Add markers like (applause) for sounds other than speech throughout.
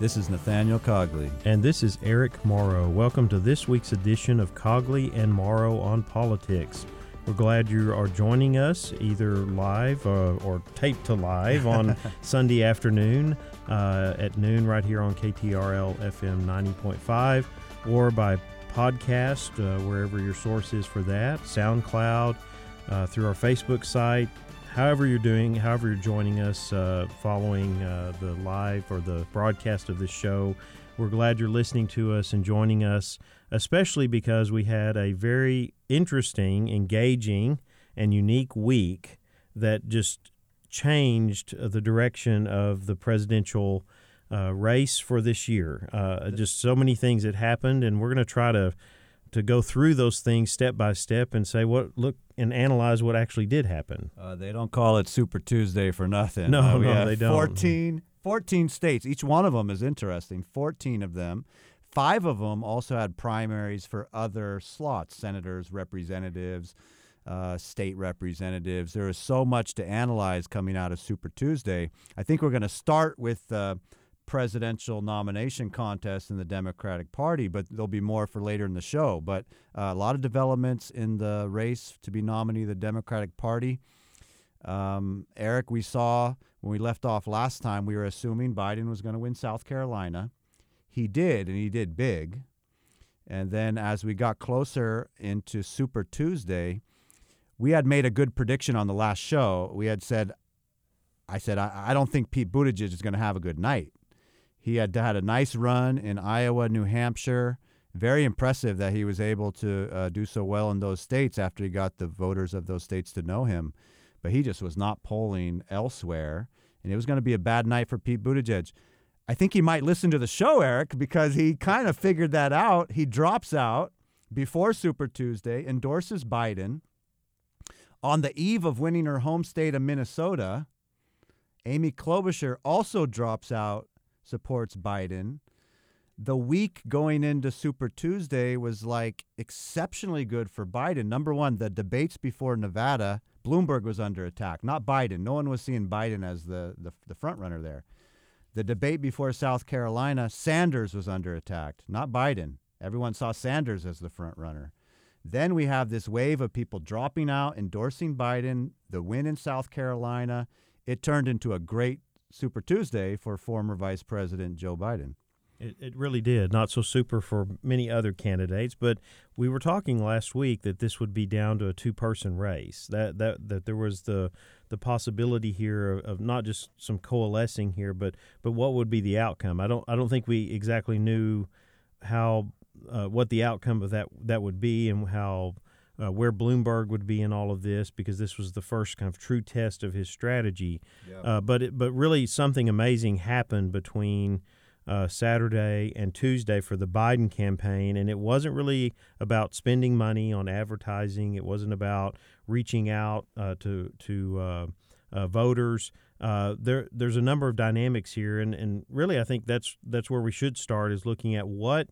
This is Nathaniel Cogley. And this is Eric Morrow. Welcome to this week's edition of Cogley and Morrow on Politics. We're glad you are joining us either live uh, or taped to live on (laughs) Sunday afternoon uh, at noon right here on KTRL FM 90.5 or by podcast, uh, wherever your source is for that, SoundCloud, uh, through our Facebook site. However, you're doing, however, you're joining us uh, following uh, the live or the broadcast of this show, we're glad you're listening to us and joining us, especially because we had a very interesting, engaging, and unique week that just changed the direction of the presidential uh, race for this year. Uh, just so many things that happened, and we're going to try to to go through those things step by step and say what look and analyze what actually did happen. Uh, they don't call it Super Tuesday for nothing. No, uh, no, they don't. 14, 14 states. Each one of them is interesting. 14 of them. Five of them also had primaries for other slots senators, representatives, uh, state representatives. There is so much to analyze coming out of Super Tuesday. I think we're going to start with the presidential nomination contest in the Democratic Party, but there'll be more for later in the show. But uh, a lot of developments in the race to be nominee of the Democratic Party. Um, Eric, we saw when we left off last time, we were assuming Biden was going to win South Carolina. He did, and he did big. And then as we got closer into Super Tuesday, we had made a good prediction on the last show. We had said, I said, I, I don't think Pete Buttigieg is going to have a good night. He had had a nice run in Iowa, New Hampshire. Very impressive that he was able to uh, do so well in those states after he got the voters of those states to know him. But he just was not polling elsewhere, and it was going to be a bad night for Pete Buttigieg. I think he might listen to the show, Eric, because he kind of figured that out. He drops out before Super Tuesday, endorses Biden. On the eve of winning her home state of Minnesota, Amy Klobuchar also drops out supports Biden. The week going into Super Tuesday was like exceptionally good for Biden. Number one, the debates before Nevada, Bloomberg was under attack, not Biden. No one was seeing Biden as the, the, the front runner there. The debate before South Carolina, Sanders was under attack, not Biden. Everyone saw Sanders as the front runner. Then we have this wave of people dropping out, endorsing Biden, the win in South Carolina. It turned into a great Super Tuesday for former Vice President Joe Biden. It, it really did. Not so super for many other candidates, but we were talking last week that this would be down to a two-person race. That that that there was the the possibility here of, of not just some coalescing here, but but what would be the outcome? I don't I don't think we exactly knew how uh, what the outcome of that that would be and how uh, where Bloomberg would be in all of this because this was the first kind of true test of his strategy. Yeah. Uh, but it, but really something amazing happened between uh, Saturday and Tuesday for the Biden campaign, and it wasn't really about spending money on advertising. It wasn't about reaching out uh, to to uh, uh, voters. there there's a number of dynamics here, and, and really I think that's that's where we should start is looking at what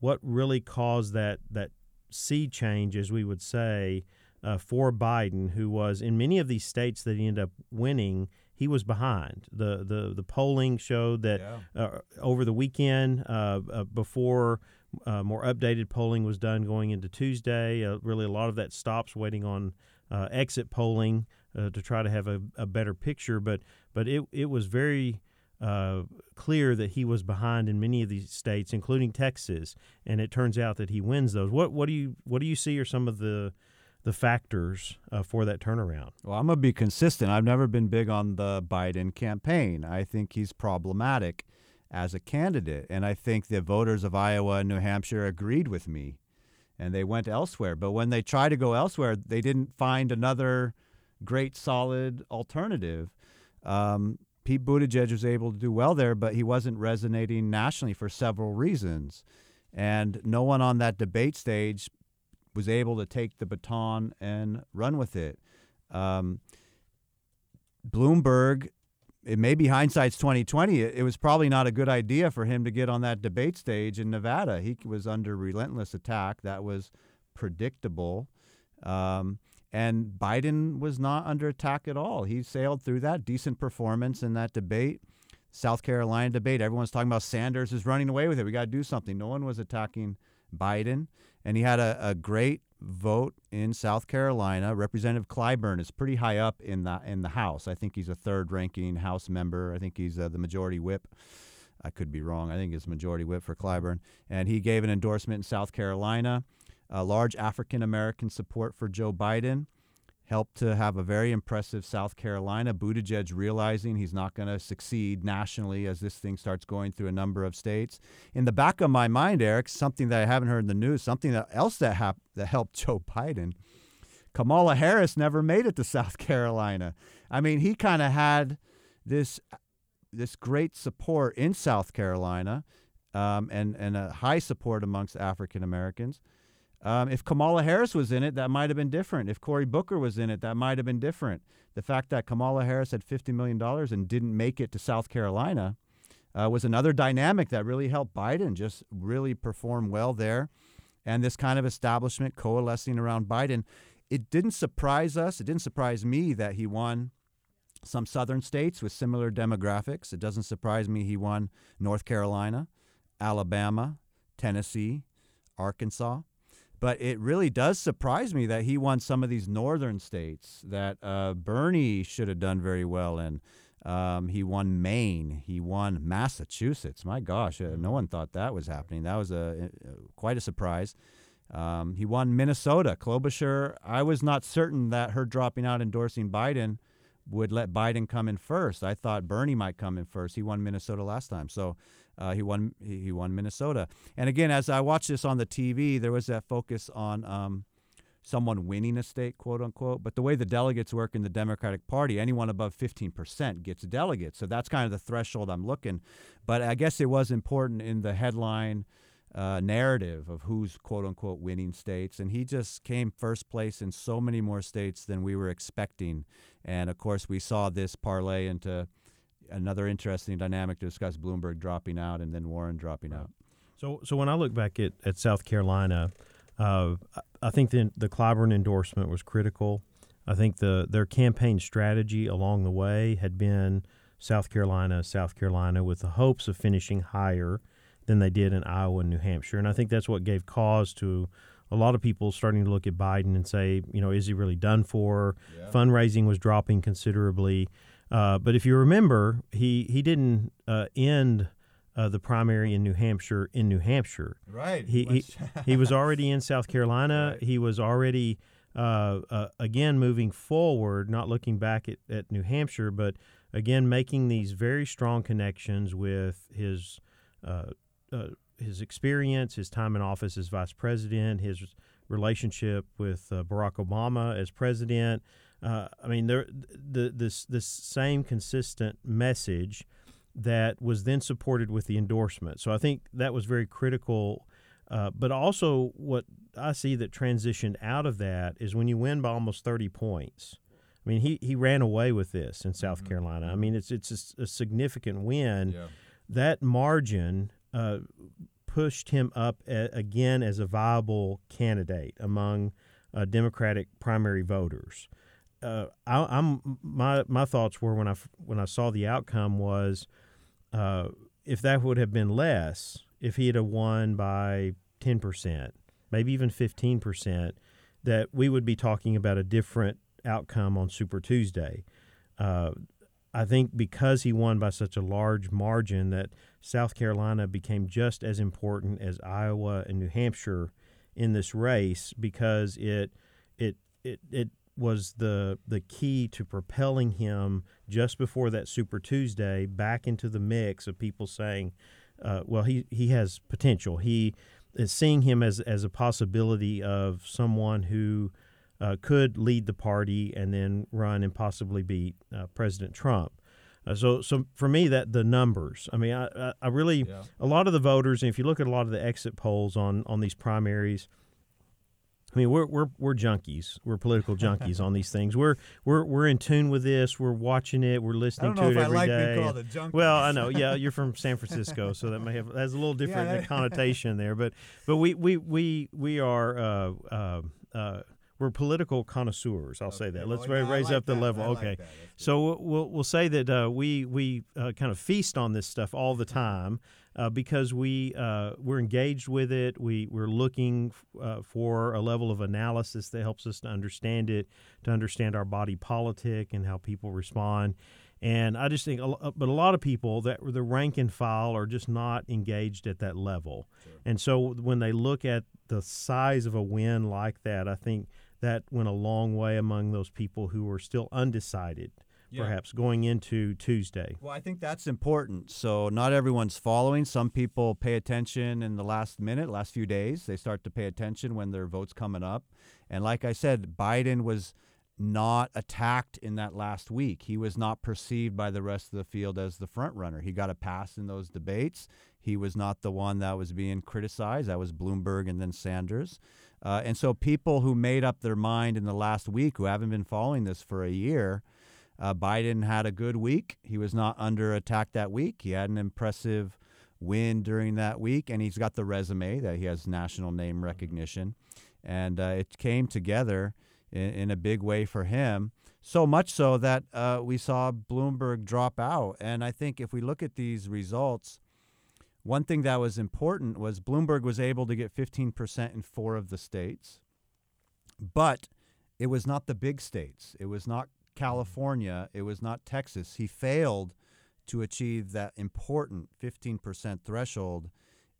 what really caused that that sea change, as we would say, uh, for Biden, who was in many of these states that he ended up winning, he was behind. The the the polling showed that yeah. uh, over the weekend, uh, uh before uh, more updated polling was done going into Tuesday, uh, really a lot of that stops waiting on exit polling to try to have a, a, better picture. But but it it was very uh, clear that he was behind in many of these states, including Texas, and it turns out that he wins those. What what do you what do you see are some of the the factors uh, for that turnaround? Well, I'm gonna be consistent. I've never been big on the Biden campaign. I think he's problematic as a candidate, and I think the voters of Iowa and New Hampshire agreed with me, and they went elsewhere. But when they tried to go elsewhere, they didn't find another great solid alternative. Um, Pete Buttigieg was able to do well there, but he wasn't resonating nationally for several reasons. And no one on that debate stage was able to take the baton and run with it. Um, Bloomberg, it may be hindsight's 2020. It, it, was probably not a good idea for him to get on that debate stage in Nevada. He was under relentless attack. That was predictable. Um, and Biden was not under attack at all. He sailed through that decent performance in that debate. South Carolina debate. Everyone's talking about Sanders is running away with it. We got to do something. No one was attacking Biden, and he had a, a great vote in South Carolina. Representative Clyburn is pretty high up in the in the House. I think he's a third-ranking House member. I think he's uh, the majority whip. I could be wrong. I think it's majority whip for Clyburn, and he gave an endorsement in South Carolina. A large African American support for Joe Biden helped to have a very impressive South Carolina. Buttigieg realizing he's not going to succeed nationally as this thing starts going through a number of states. In the back of my mind, Eric, something that I haven't heard in the news, something that else that hap- that helped (laughs) Joe Biden. Kamala Harris never made it to South Carolina. I mean, he kind of had this this great support in South Carolina, um, and and a high support amongst African Americans. Um, if Kamala Harris was in it, that might have been different. If Cory Booker was in it, that might have been different. The fact that Kamala Harris had $50 million and didn't make it to South Carolina uh, was another dynamic that really helped Biden just really perform well there. And this kind of establishment coalescing around Biden. It didn't surprise us. It didn't surprise me that he won some southern states with similar demographics. It doesn't surprise me he won North Carolina, Alabama, Tennessee, Arkansas. But it really does surprise me that he won some of these northern states that uh, Bernie should have done very well in. Um, he won Maine. He won Massachusetts. My gosh, uh, no one thought that was happening. That was a, a quite a surprise. Um, he won Minnesota. Klobuchar. I was not certain that her dropping out endorsing Biden would let Biden come in first. I thought Bernie might come in first. He won Minnesota last time, so uh, he won. He, won Minnesota. And again, as I watched this on the TV, there was that focus on um, someone winning a state, quote unquote. But the way the delegates work in the Democratic Party, anyone above 15% gets delegates. So that's kind of the threshold I'm looking. But I guess it was important in the headline. Uh, narrative of who's quote unquote winning states. And he just came first place in so many more states than we were expecting. And of course, we saw this parlay into another interesting dynamic to discuss Bloomberg dropping out and then Warren dropping out. So, so when I look back at, at South Carolina, uh, I think the, the Clyburn endorsement was critical. I think the their campaign strategy along the way had been South Carolina, South Carolina, with the hopes of finishing higher than they did in Iowa and New Hampshire. And I think that's what gave cause to a lot of people starting to look at Biden and say, you know, is he really done for? Yeah. Fundraising was dropping considerably. Uh, but if you remember, he he didn't uh, end uh, the primary in New Hampshire in New Hampshire. Right. He he, (laughs) he was already in South Carolina. Right. He was already uh, uh, again moving forward, not looking back at, at New Hampshire, but again making these very strong connections with his uh, his experience, his time in office as vice president, his relationship with Barack Obama as president. Uh, I mean, there the this this same consistent message that was then supported with the endorsement. So I think that was very critical. Uh, but also, what I see that transitioned out of that is when you win by almost thirty points. I mean, he, he ran away with this in South mm-hmm. Carolina. I mm-hmm. mean, it's it's a, a significant win. Yeah. That margin uh, pushed him up a, again as a viable candidate among uh, Democratic primary voters uh, I, am my my thoughts were when I when I saw the outcome was uh, if that would have been less, if he had won by ten percent, maybe even fifteen percent, that we would be talking about a different outcome on Super Tuesday. Uh, I think because he won by such a large margin that South Carolina became just as important as Iowa and New Hampshire in this race because it it it it was the the key to propelling him just before that Super Tuesday back into the mix of people saying, uh, "Well, he he has potential." He is seeing him as as a possibility of someone who uh, could lead the party and then run and possibly beat uh, President Trump. Uh, so, so for me, that the numbers. I mean, I, I really yeah. a lot of the voters, and if you look at a lot of the exit polls on on these primaries I mean, we're we're we're junkies. We're political junkies on these things. We're we're we're in tune with this. We're watching it. We're listening to it every like day. Well, I know. (laughs) Yeah, you're from San Francisco, so that may have has a little different yeah, connotation there. But but we we we we are uh, uh, uh, we're political connoisseurs. I'll say that. Let's Oh, yeah, raise like up the that. level. I okay. good. So we'll- we'll say that uh, we we uh, kind of feast on this stuff all the time uh, because we uh, we're engaged with it. We we're looking uh, for a level of analysis that helps us to understand it, to understand our body politic and how people respond. And I just think, a but a lot of people that the rank and file are just not engaged at that level. And so when they look at the size of a win like that, I think that went a long way among those people who were still undecided, perhaps going into Tuesday. Well, I think that's important. So not everyone's following. Some people pay attention in the last minute, last few days. They start to pay attention when their vote's coming up. And like I said, Biden was not attacked in that last week. He was not perceived by the rest of the field as the front runner. He got a pass in those debates. He was not the one that was being criticized. That was Bloomberg and then Sanders. Uh, and so people who made up their mind in the last week, who haven't been following this for a year, uh, Biden had a good week. He was not under attack that week. He had an impressive win during that week, and he's got the resume that he has national name recognition. And uh, it came together in, in a big way for him. So much so that uh, we saw Bloomberg drop out. And I think if we look at these results, one thing that was important was Bloomberg was able to get 15% in four of the states, but it was not the big states. It was not California. It was not Texas. He failed to achieve that important 15% threshold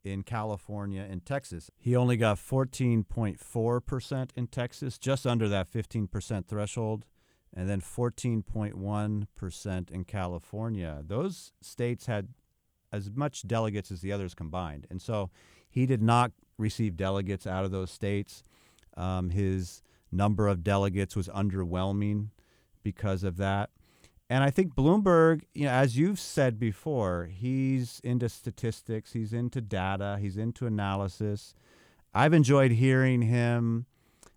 in California and Texas. He only got 14.4% in Texas, just under that 15% threshold, and then 14.1% in California. Those states had as much delegates as the others combined. And so he did not receive delegates out of those states. Um, his number of delegates was underwhelming because of that. And I think Bloomberg, you know, as you've said before, he's into statistics, he's into data, he's into analysis. I've enjoyed hearing him.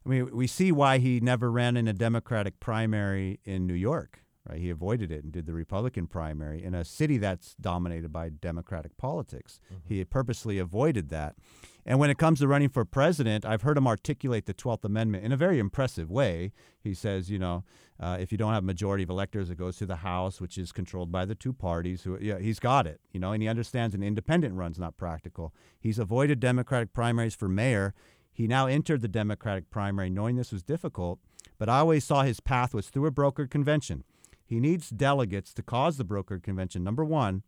I mean, we see why he never ran in a Democratic primary in New York, right? He avoided it and did the Republican primary in a city that's dominated by Democratic politics. He purposely avoided that. And when it comes to running for president, I've heard him articulate the 12th Amendment in a very impressive way. He says, you know, uh, if you don't have a majority of electors, it goes to the House, which is controlled by the two parties. Who, yeah, he's got it, you know, and he understands an independent run's not practical. He's avoided Democratic primaries for mayor. He now entered the Democratic primary knowing this was difficult, but I always saw his path was through a brokered convention. He needs delegates to cause the brokered convention, number one.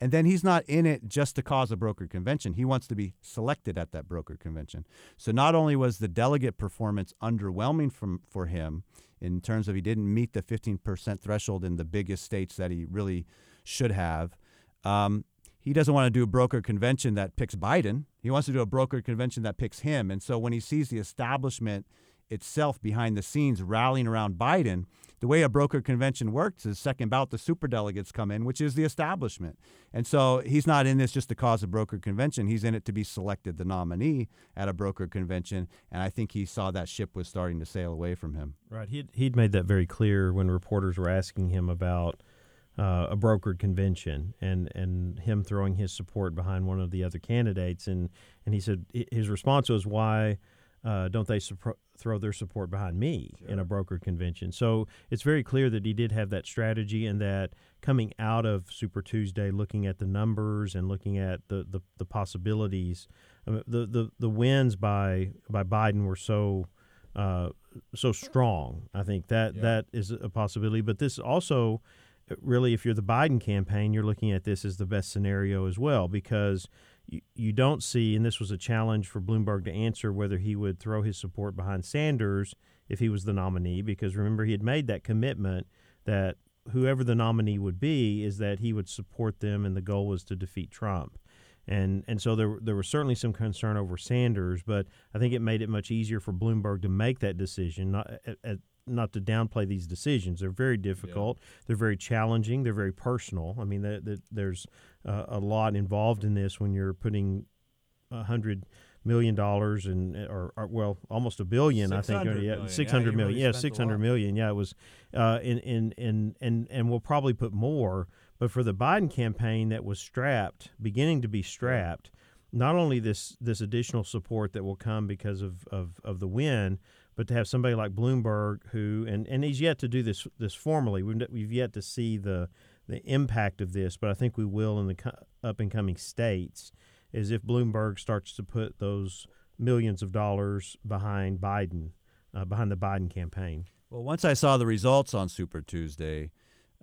And then he's not in it just to cause a brokered convention. He wants to be selected at that brokered convention. So not only was the delegate performance underwhelming from, for him in terms of he didn't meet the 15% threshold in the biggest states that he really should have, um, he doesn't want to do a brokered convention that picks Biden. He wants to do a brokered convention that picks him. And so when he sees the establishment itself behind the scenes rallying around Biden, the way a broker convention works is second bout the superdelegates come in, which is the establishment. And so he's not in this just to cause a broker convention. He's in it to be selected the nominee at a broker convention. And I think he saw that ship was starting to sail away from him. Right. He'd, he'd made that very clear when reporters were asking him about uh, a brokered convention and, and him throwing his support behind one of the other candidates. And, and he said his response was, why uh, don't they throw their support behind me in a brokered convention? So it's very clear that he did have that strategy and that coming out of Super Tuesday, looking at the numbers and looking at the, the, the possibilities, I mean, the, the, the wins by, by Biden were so uh, so strong. I think that Yeah. that is a possibility. But this also, really, if you're the Biden campaign, you're looking at this as the best scenario as well because you, you don't see, and this was a challenge for Bloomberg to answer whether he would throw his support behind Sanders if he was the nominee. Because remember, he had made that commitment that whoever the nominee would be is that he would support them, and the goal was to defeat Trump and and so there there was certainly some concern over Sanders, but I think it made it much easier for Bloomberg to make that decision. Not at, at, not to downplay these decisions, they're very difficult. They're very challenging. They're very personal. I mean, the, the, there's uh, a lot involved in this when you're putting a hundred million dollars and or, or well almost a billion I think 600 yeah million. six Yeah, million really yeah spent a six hundred lot. million yeah it was uh in in in and and we'll probably put more but for the Biden campaign that was strapped, beginning to be strapped, not only this this additional support that will come because of, of, of the win, but to have somebody like Bloomberg, who and, and he's yet to do this this formally, we've, we've yet to see the the impact of this, but I think we will in the co- up and coming states. Is if Bloomberg starts to put those millions of dollars behind Biden, uh, behind the Biden campaign. Well, once I saw the results on Super Tuesday,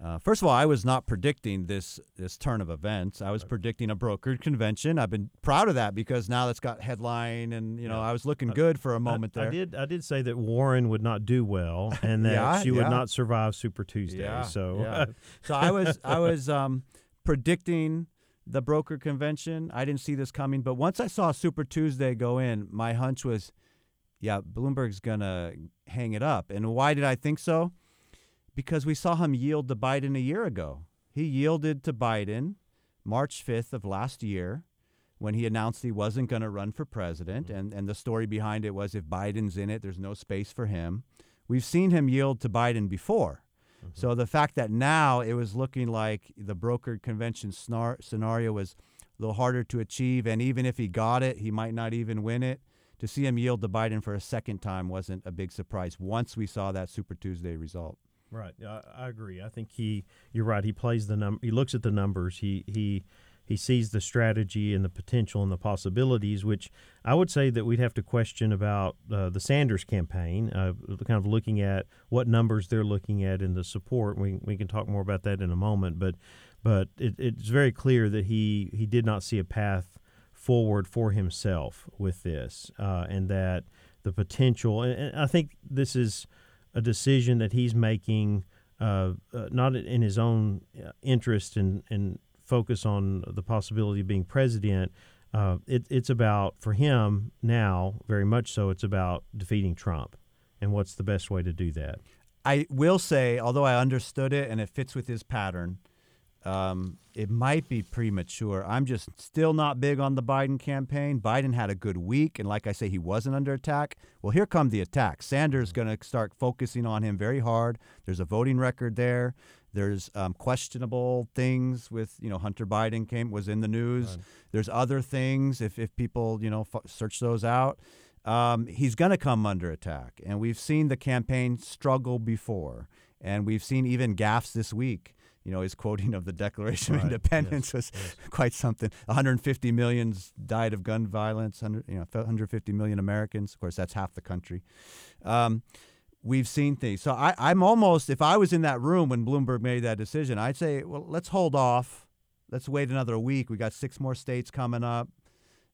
uh, first of all, I was not predicting this this turn of events. I was right. predicting a brokered convention. I've been proud of that because now that's got headline, and you know yeah. I was looking good for a moment I, there. I did I did say that Warren would not do well, (laughs) and that yeah, she yeah. would not survive Super Tuesday. So (laughs) so I was I was um, predicting the broker convention. I didn't see this coming, but once I saw Super Tuesday go in, my hunch was, yeah, Bloomberg's gonna hang it up. And why did I think so? Because we saw him yield to Biden a year ago. He yielded to Biden March 5th of last year when he announced he wasn't going to run for president. And, and the story behind it was if Biden's in it, there's no space for him. We've seen him yield to Biden before. Mm-hmm. So the fact that now it was looking like the brokered convention snar- scenario was a little harder to achieve, and even if he got it, he might not even win it. To see him yield to Biden for a second time wasn't a big surprise once we saw that Super Tuesday result. Right. I, I agree. I think he. You're right. He plays the num. He looks at the numbers. He he he sees the strategy and the potential and the possibilities, which I would say that we'd have to question about uh, the Sanders campaign, uh, kind of looking at what numbers they're looking at in the support. We, we can talk more about that in a moment, but but it, it's very clear that he he did not see a path forward for himself with this, uh, and that the potential. And, and I think this is a decision that he's making, uh, uh, not in his own uh, interest and, and focus on the possibility of being president. Uh, it, it's about, for him now, very much so, it's about defeating Trump. And what's the best way to do that? I will say, although I understood it and it fits with his pattern, um, it might be premature. I'm just still not big on the Biden campaign. Biden had a good week, and like I say, he wasn't under attack. Well, here come the attacks. Sanders going to start focusing on him very hard. There's a voting record there. There's um, questionable things with you know Hunter Biden came was in the news. Right. There's other things if if people you know f- search those out. Um, he's going to come under attack, and we've seen the campaign struggle before, and we've seen even gaffes this week you know, his quoting of the Declaration right. of Independence yes. was yes. quite something. 150 million died of gun violence. 100, you know, 150 million Americans. Of course, that's half the country. Um, we've seen things. So I, I'm almost, if I was in that room when Bloomberg made that decision, I'd say, well, let's hold off. Let's wait another week. We got six more states coming up.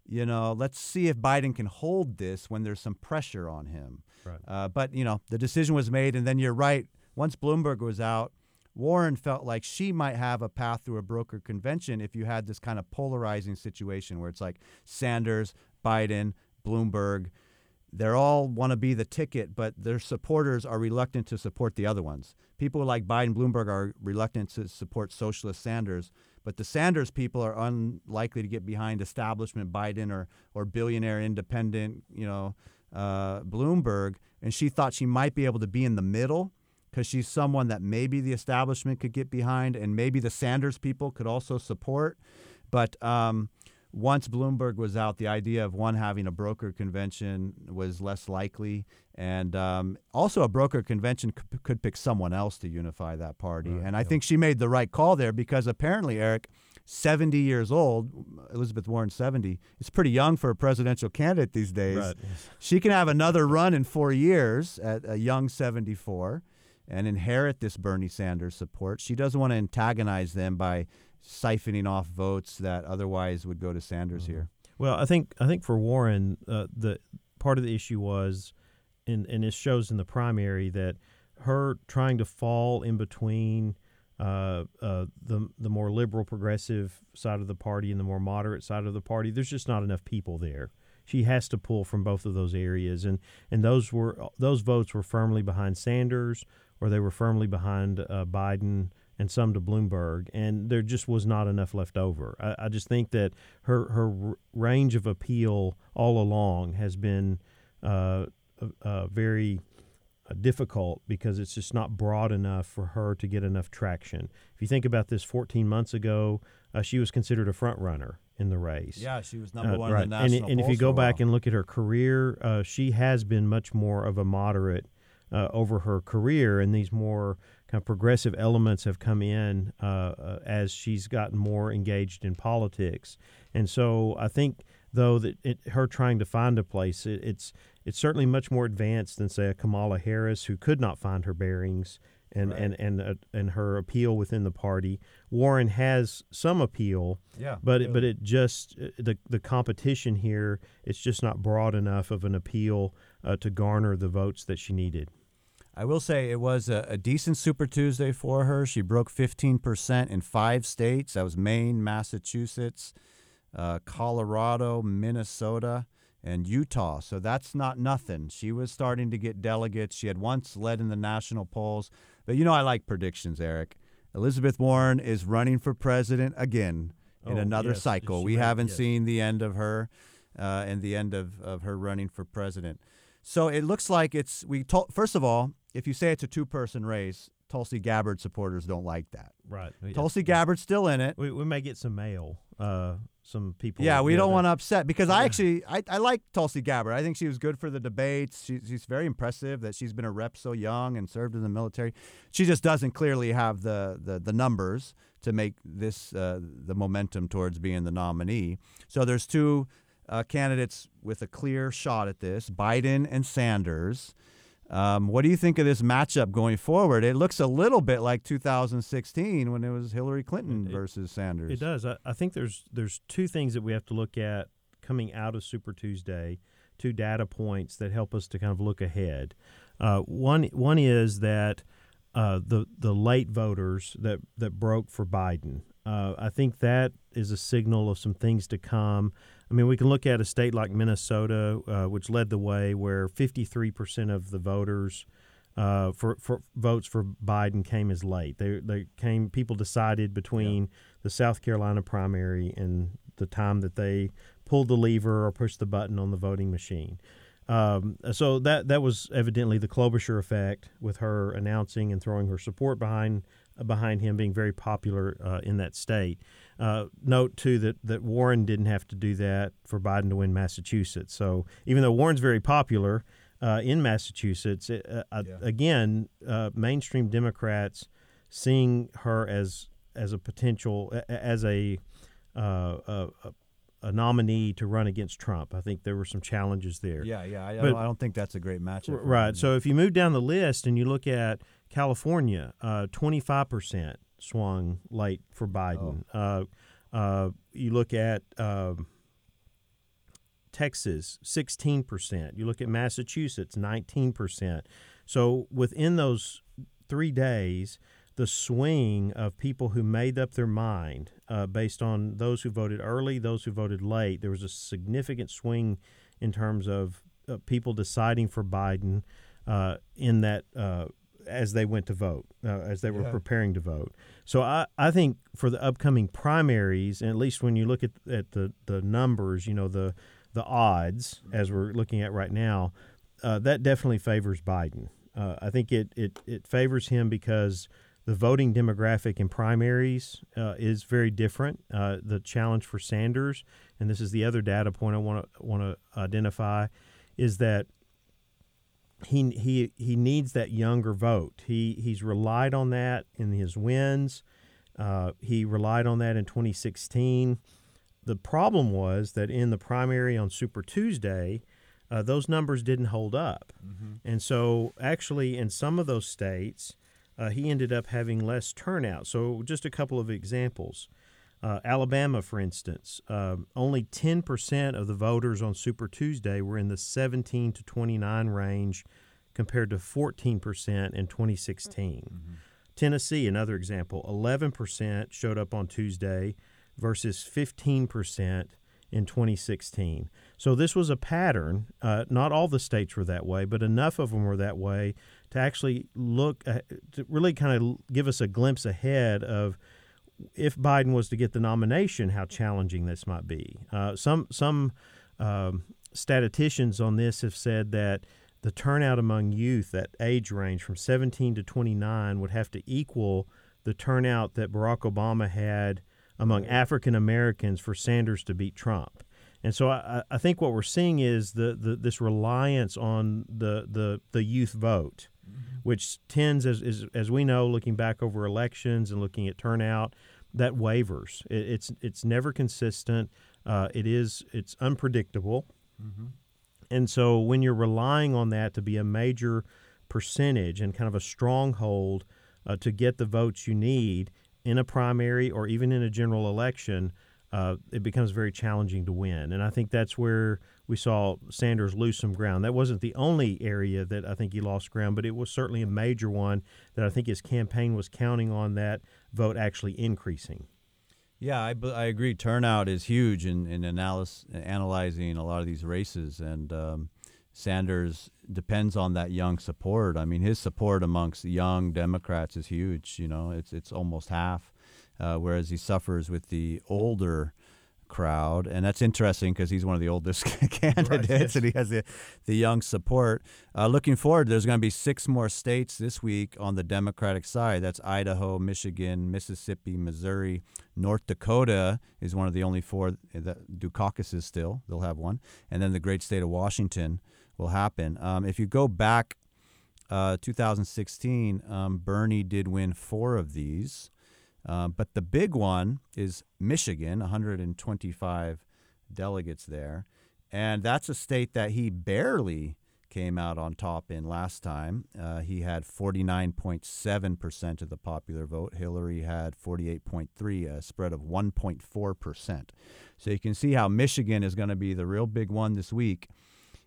You know, let's see if Biden can hold this when there's some pressure on him. Right. Uh, but you know, the decision was made, and then you're right. Once Bloomberg was out, Warren felt like she might have a path through a broker convention if you had this kind of polarizing situation where it's like Sanders, Biden, Bloomberg, they're all want to be the ticket, but their supporters are reluctant to support the other ones. People like Biden, Bloomberg are reluctant to support socialist Sanders, but the Sanders people are unlikely to get behind establishment Biden or or billionaire independent, you know, uh, Bloomberg. And she thought she might be able to be in the middle because she's someone that maybe the establishment could get behind and maybe the Sanders people could also support. But um, once Bloomberg was out, the idea of one having a broker convention was less likely. And um, also, a broker convention could, could, pick someone else to unify that party. Right, and I yeah. think she made the right call there because apparently, Eric, 70 years old, Elizabeth Warren 70, it's pretty young for a presidential candidate these days. Right. She can have another run in four years at a young 74 and inherit this Bernie Sanders support. She doesn't want to antagonize them by siphoning off votes that otherwise would go to Sanders mm-hmm. here. Well, I think I think for Warren, uh, the part of the issue was, and and it shows in the primary that her trying to fall in between uh, uh, the the more liberal progressive side of the party and the more moderate side of the party. There's just not enough people there. She has to pull from both of those areas, and and those were those votes were firmly behind Sanders or they were firmly behind uh, Biden and some to Bloomberg, and there just was not enough left over. I, I just think that her her range of appeal all along has been uh, uh, very uh, difficult because it's just not broad enough for her to get enough traction. If you think about this, 14 months ago, uh, she was considered a front runner in the race. Yeah, she was number Uh, one right. in the and, and if you go back and look at her career, uh, she has been much more of a moderate uh, over her career, and these more kind of progressive elements have come in uh, uh, as she's gotten more engaged in politics. And so I think, though, that it, her trying to find a place, it, it's it's certainly much more advanced than say a Kamala Harris who could not find her bearings. And, Right. and and uh, and her appeal within the party, Warren has some appeal, yeah, but it, but it just uh, the the competition here it's just not broad enough of an appeal uh, to garner the votes that she needed. I will say it was a, a decent Super Tuesday for her. She broke 15% in five states. That was Maine, Massachusetts, uh, Colorado, Minnesota, and Utah. So that's not nothing. She was starting to get delegates. She had once led in the national polls. But you know, I like predictions, Eric. Elizabeth Warren is running for president again in Oh, another yes, cycle. she We ran- haven't yes. seen the end of her uh, and the end of, of her running for president. So it looks like it's we told first of all, if you say it's a two person race, Tulsi Gabbard supporters don't like that. Right. Tulsi Gabbard's still in it. We, we may get some mail. Uh, some people. Yeah, we don't want to upset because I actually I, I like Tulsi Gabbard. I think she was good for the debates. She, she's very impressive that she's been a rep so young and served in the military. She just doesn't clearly have the the, the numbers to make this uh, the momentum towards being the nominee. So there's two uh, candidates with a clear shot at this: Biden and Sanders. Um, what do you think of this matchup going forward? It looks a little bit like 2016 when it was Hillary Clinton It- versus Sanders. It does. I, I think there's there's two things that we have to look at coming out of Super Tuesday, two data points that help us to kind of look ahead. Uh, one one is that uh, the the late voters that that broke for Biden. Uh, I think that is a signal of some things to come. I mean, we can look at a state like Minnesota, uh, which led the way, where 53% of the voters uh, for, for votes for Biden came as late. They, they came. People decided between the South Carolina primary and the time that they pulled the lever or pushed the button on the voting machine. Um, so that that was evidently the Klobuchar effect with her announcing and throwing her support behind behind him being very popular uh, in that state. Uh, note too that that Warren didn't have to do that for Biden to win Massachusetts. So even though Warren's very popular uh, in Massachusetts, it, uh, uh, Yeah. again, uh, mainstream Democrats seeing her as as a potential as a uh, a, a- nominee to run against Trump. I think there were some challenges there. Yeah, yeah. I, But- don't, I don't think that's a great matchup. Right. So if you move down the list and you look at California, twenty five percent swung late for Biden. Uh, uh, you look at um, Texas, sixteen percent. You look at Massachusetts, nineteen percent. So within those three days, the swing of people who made up their mind uh, based on those who voted early, those who voted late, there was a significant swing in terms of uh, people deciding for Biden uh, in that uh, as they went to vote, uh, as they were Yeah. preparing to vote. So I, I think for the upcoming primaries, and at least when you look at, at the, the numbers, you know, the the odds as we're looking at right now, uh, that definitely favors Biden. Uh, I think it, it, it favors him because the voting demographic in primaries uh, is very different. Uh, the challenge for Sanders, and this is the other data point I want to want to identify, is that he he he needs that younger vote. He he's relied on that in his wins. Uh, he relied on that in 2016. The problem was that in the primary on Super Tuesday, uh, those numbers didn't hold up, and so actually in some of those states, uh, he ended up having less turnout. So just a couple of examples. Uh, Alabama, for instance, um, only 10% of the voters on Super Tuesday were in the 17 to 29 range compared to 14% in 2016. Tennessee, another example, 11% showed up on Tuesday versus 15% in 2016. So this was a pattern. Uh, not all the states were that way, but enough of them were that way to actually look, uh, to really kind of give us a glimpse ahead of if Biden was to get the nomination, how challenging this might be. Uh, some some um, statisticians on this have said that the turnout among youth, that age range from 17 to 29, would have to equal the turnout that Barack Obama had among African Americans for Sanders to beat Trump. And so I, I think what we're seeing is the, the this reliance on the the, the youth vote, mm-hmm. which tends, as, as, as we know, looking back over elections and looking at turnout, that wavers. It, it's it's never consistent. Uh, it is it's unpredictable. Mm-hmm. And so when you're relying on that to be a major percentage and kind of a stronghold uh, to get the votes you need in a primary or even in a general election, uh, it becomes very challenging to win. And I think that's where we saw Sanders lose some ground. That wasn't the only area that I think he lost ground, but it was certainly a major one that I think his campaign was counting on that vote actually increasing. Yeah, I, I agree. Turnout is huge in, in analysis, analyzing a lot of these races. And um, Sanders depends on that young support. I mean, his support amongst young Democrats is huge. You know, it's, it's almost half uh, whereas he suffers with the older crowd, and that's interesting because he's one of the oldest candidates, (laughs) right, yes. and he has the, the young support. Uh, looking forward, there's going to be six more states this week on the Democratic side. That's Idaho, Michigan, Mississippi, Missouri, North Dakota is one of the only four that do caucuses still. They'll have one, and then the great state of Washington will happen. Um, if you go back. Uh, 2016, um, Bernie did win four of these. Uh, but the big one is Michigan, 125 delegates there. And that's a state that he barely came out on top in last time. Uh, he had 49.7% of the popular vote. Hillary had 48.3, a spread of 1.4%. So you can see how Michigan is going to be the real big one this week.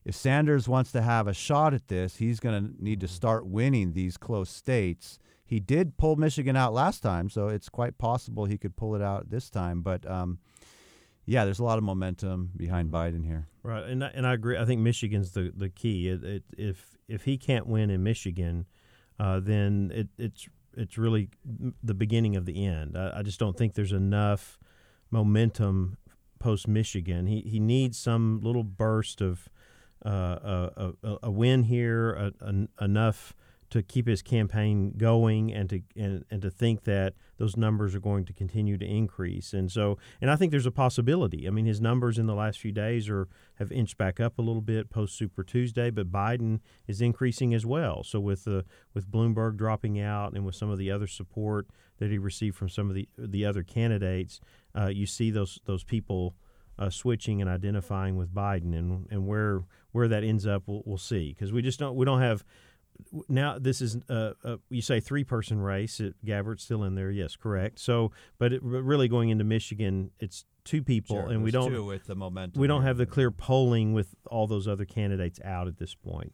If Sanders wants to have a shot at this, he's going to need to start winning these close states he did pull Michigan out last time, so it's quite possible he could pull it out this time. But um, yeah, there's a lot of momentum behind Biden here. Right, and I, and I agree. I think Michigan's the the key. It, it, if if he can't win in Michigan, uh, then it, it's it's really the beginning of the end. I, I just don't think there's enough momentum post Michigan. He he needs some little burst of uh, a, a, a, win here, a, enough to keep his campaign going and to and, and to think that those numbers are going to continue to increase. And so and I think there's a possibility. I mean his numbers in the last few days are have inched back up a little bit post Super Tuesday but Biden is increasing as well. So with the with Bloomberg dropping out and with some of the other support that he received from some of the the other candidates uh, you see those those people uh, switching and identifying with Biden. And and where where that ends up we'll, we'll see. Because we just don't we don't have now this is uh, uh, you say three person race. It, Gabbard's still in there, yes, correct. So, but it, really going into Michigan, it's two people, sure, and we don't with the momentum. We don't have the clear polling with all those other candidates out at this point.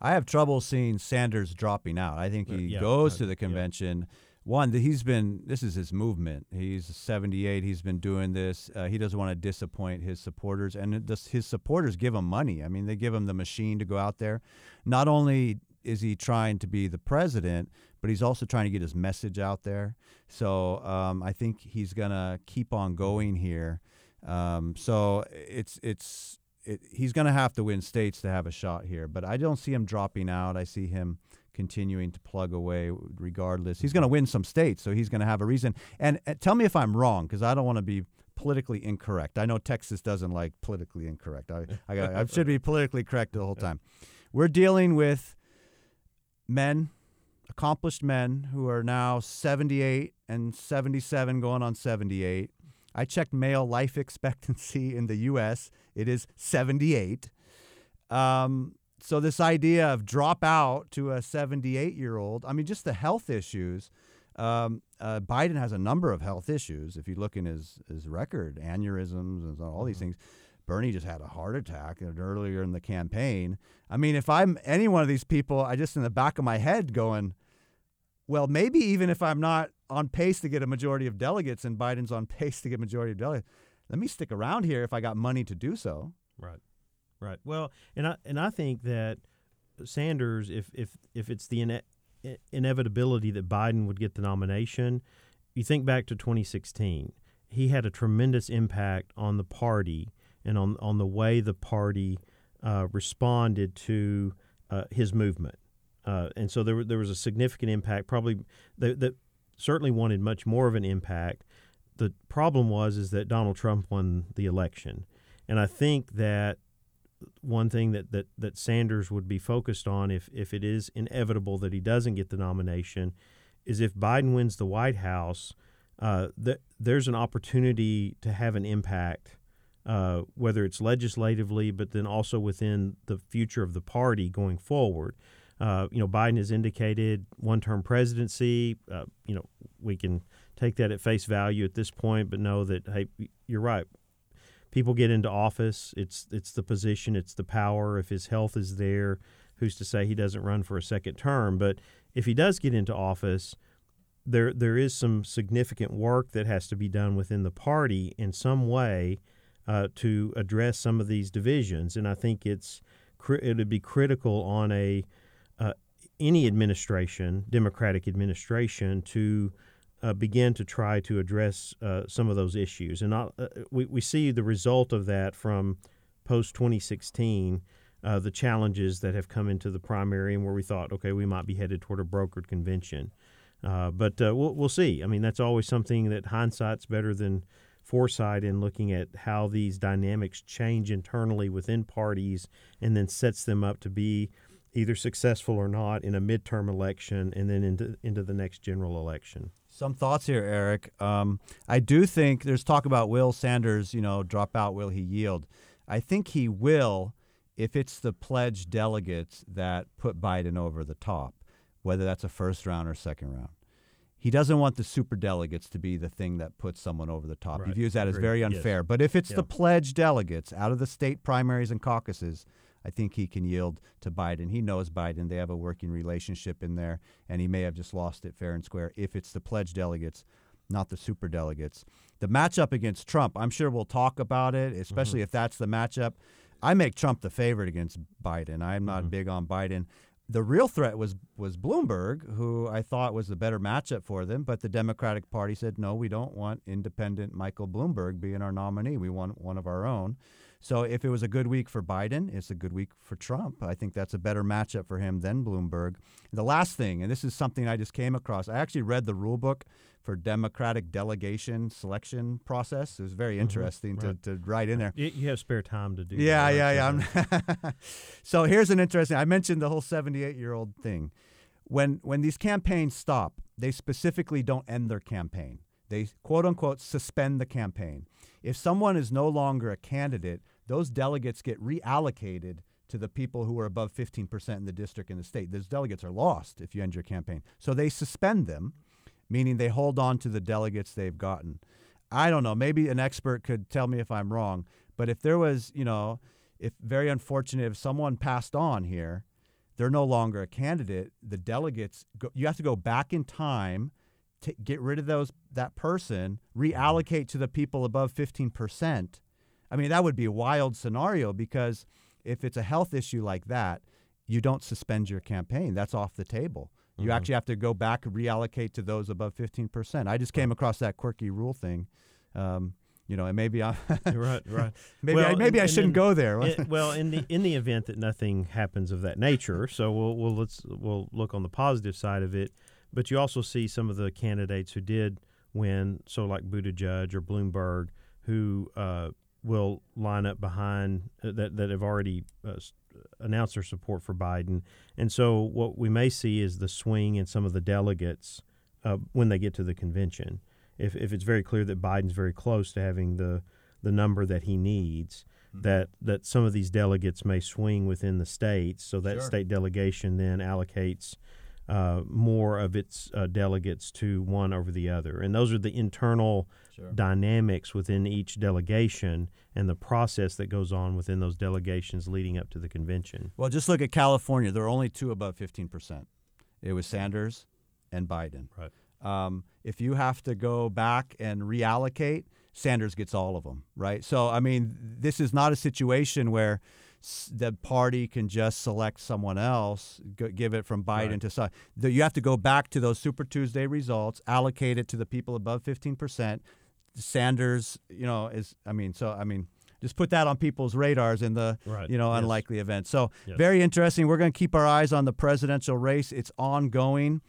I have trouble seeing Sanders dropping out. I think he uh, yeah, goes to the convention. Yeah. One, he's been this is his movement. He's 78. He's been doing this. Uh, he doesn't want to disappoint his supporters, and his supporters give him money. I mean, they give him the machine to go out there. Not only is he trying to be the president, but he's also trying to get his message out there. So um, I think he's gonna keep on going here. Um, so it's it's it, he's gonna have to win states to have a shot here. But I don't see him dropping out. I see him continuing to plug away regardless. He's gonna win some states, so he's gonna have a reason. And, and tell me if I'm wrong, because I don't want to be politically incorrect. I know Texas doesn't like politically incorrect. I I, I should be politically correct the whole time. We're dealing with men, accomplished men who are now 78 and 77 going on 78. I checked male life (laughs) expectancy in the U.S. It is 78. Um, so this idea of drop out to a 78 year old, I mean, just the health issues. Um, uh, Biden has a number of health issues. If you look in his his record, aneurysms and all these mm-hmm. things. Bernie just had a heart attack uh, earlier in the campaign. I mean, if I'm any one of these people, I just in the back of my head going, well, maybe even if I'm not on pace to get a majority of delegates and Biden's on (laughs) pace to get majority of delegates, let me stick around here if I got money to do so. Right. Right. Well, and I and I think that Sanders, if if if it's the ine- inevitability that Biden would get the nomination, you think back to 2016, he had a tremendous impact on the party and on on the way the party uh, responded to uh, his movement. Uh, and so there, there was a significant impact. Probably that certainly wanted much more of an impact. the problem was is that Donald Trump won the election, and I think that one thing that, that, that Sanders would be focused on if, if it is inevitable that he doesn't get the nomination is if Biden wins the White House, uh, th- there's an opportunity to have an impact, uh, whether it's legislatively, but then also within the future of the party going forward. Uh, you know, Biden has indicated one-term presidency. Uh, you know, we can take that at face value at this point, but know that hey, you're right people get into office. It's it's the position, it's the power. If his health is there, who's to say he doesn't run for a second term? But if he does get into office, there there is some significant work that has to be done within the party in some way uh, to address some of these divisions. And I think it's it would be critical on a uh, any administration, Democratic administration, to uh, begin to try to address uh, some of those issues. And uh, we, we see the result of that from post 2016, uh, the challenges that have come into the primary and where we thought, okay, we might be headed toward a brokered convention. Uh, but uh, we'll, we'll see. I mean, that's always something that hindsight's better than foresight in looking at how these dynamics change internally within parties and then sets them up to be either successful or not in a midterm election and then into, into the next general election. Some thoughts here, Eric. Um, I do think there's talk about will Sanders, you know, drop out. Will he yield? I think he will if it's the pledged delegates that put Biden over the top, whether that's a first round or second round. He doesn't want the super delegates to be the thing that puts someone over the top. Right. He views that Agreed. as very unfair. Yes. But if it's Yeah. the pledged delegates out of the state primaries and caucuses, I think he can yield to Biden. He knows Biden. They have a working relationship in there, and he may have just lost it fair and square if it's the pledged delegates, not the super delegates. The matchup against Trump, I'm sure we'll talk about it, especially mm-hmm. if that's the matchup. I make Trump the favorite against Biden. I'm not mm-hmm. big on Biden. The real threat was was Bloomberg, who I thought was the better matchup for them, but the Democratic Party said no, we don't want independent Michael Bloomberg being our nominee. We want one of our own. So if it was a good week for Biden, it's a good week for Trump. I think that's a better matchup for him than Bloomberg. The last thing, and this is something I just came across, I actually read the rule book for Democratic delegation selection process. It was very mm-hmm. interesting right. to, to write in there. You have spare time to do Yeah, that. yeah, yeah. I'm (laughs) so here's an interesting. I mentioned the whole 78 year old thing. When when these campaigns stop, they specifically don't end their campaign. They quote unquote suspend the campaign. If someone is no longer a candidate, those delegates get reallocated to the people who are above 15% in the district and the state. Those delegates are lost if you end your campaign. So they suspend them, meaning they hold on to the delegates they've gotten. I don't know. Maybe an expert could tell me if I'm wrong. But if there was, you know, if very unfortunate, if someone passed on here, they're no longer a candidate. The delegates, go, you have to go back in time, to get rid of those that person, reallocate to the people above 15%. I mean, that would be a wild scenario because if it's a health issue like that, you don't suspend your campaign. That's off the table. You Mhm. actually have to go back and reallocate to those above 15%. I just came across that quirky rule thing. Um, you know, and maybe I right, right. (laughs) maybe I, maybe and- I shouldn't go there. It- (laughs) well, in the in the event that nothing happens of that nature, so we'll we'll let's we'll look on the positive side of it. But you also see some of the candidates who did win, so like Buttigieg or Bloomberg, who uh, will line up behind uh, that that have already uh, announced their support for Biden. And so what we may see is the swing in some of the delegates uh, when they get to the convention. If if it's very clear that Biden's very close to having the the number that he needs, that that some of these delegates may swing within the states, so that Sure. state delegation then allocates uh, more of its uh, delegates to one over the other, and those are the internal Sure. dynamics within each delegation and the process that goes on within those delegations leading up to the convention. Well, just look at California. There are only two above 15%. It was Sanders and Biden. Right. Um, if you have to go back and reallocate, Sanders gets all of them, right? So, I mean, this is not a situation where the party can just select someone else, give it from Biden Right. to side. You have to go back to those Super Tuesday results, allocate it to the people above 15%. Sanders, you know, is, I mean, so, I mean, just put that on people's radars in the, Right. you know, Yes. unlikely event. So, Yes. very interesting. We're going to keep our eyes on the presidential race. It's ongoing.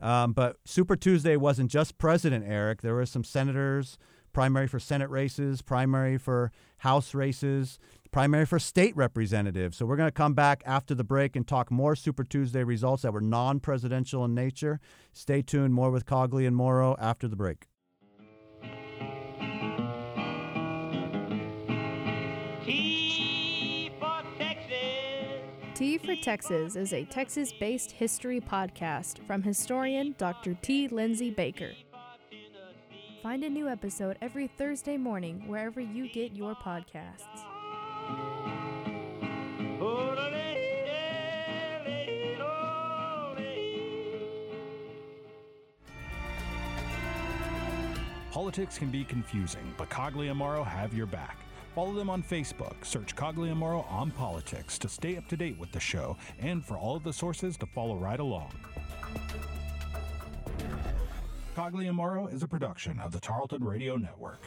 Um, but Super Tuesday wasn't just President Eric. There were some senators, primary for Senate races, primary for House races, primary for state representatives. So we're going to come back after the break and talk more Super Tuesday results that were non presidential in nature. Stay tuned. More with Cogley and Morrow after the break. T for Texas is a Texas based history podcast from historian Dr. T. Lindsay Baker. Find a new episode every Thursday morning wherever you get your podcasts. Politics can be confusing, but Morrow have your back. Follow them on Facebook. Search Morrow on politics to stay up to date with the show and for all of the sources to follow right along. Morrow is a production of the Tarleton Radio Network.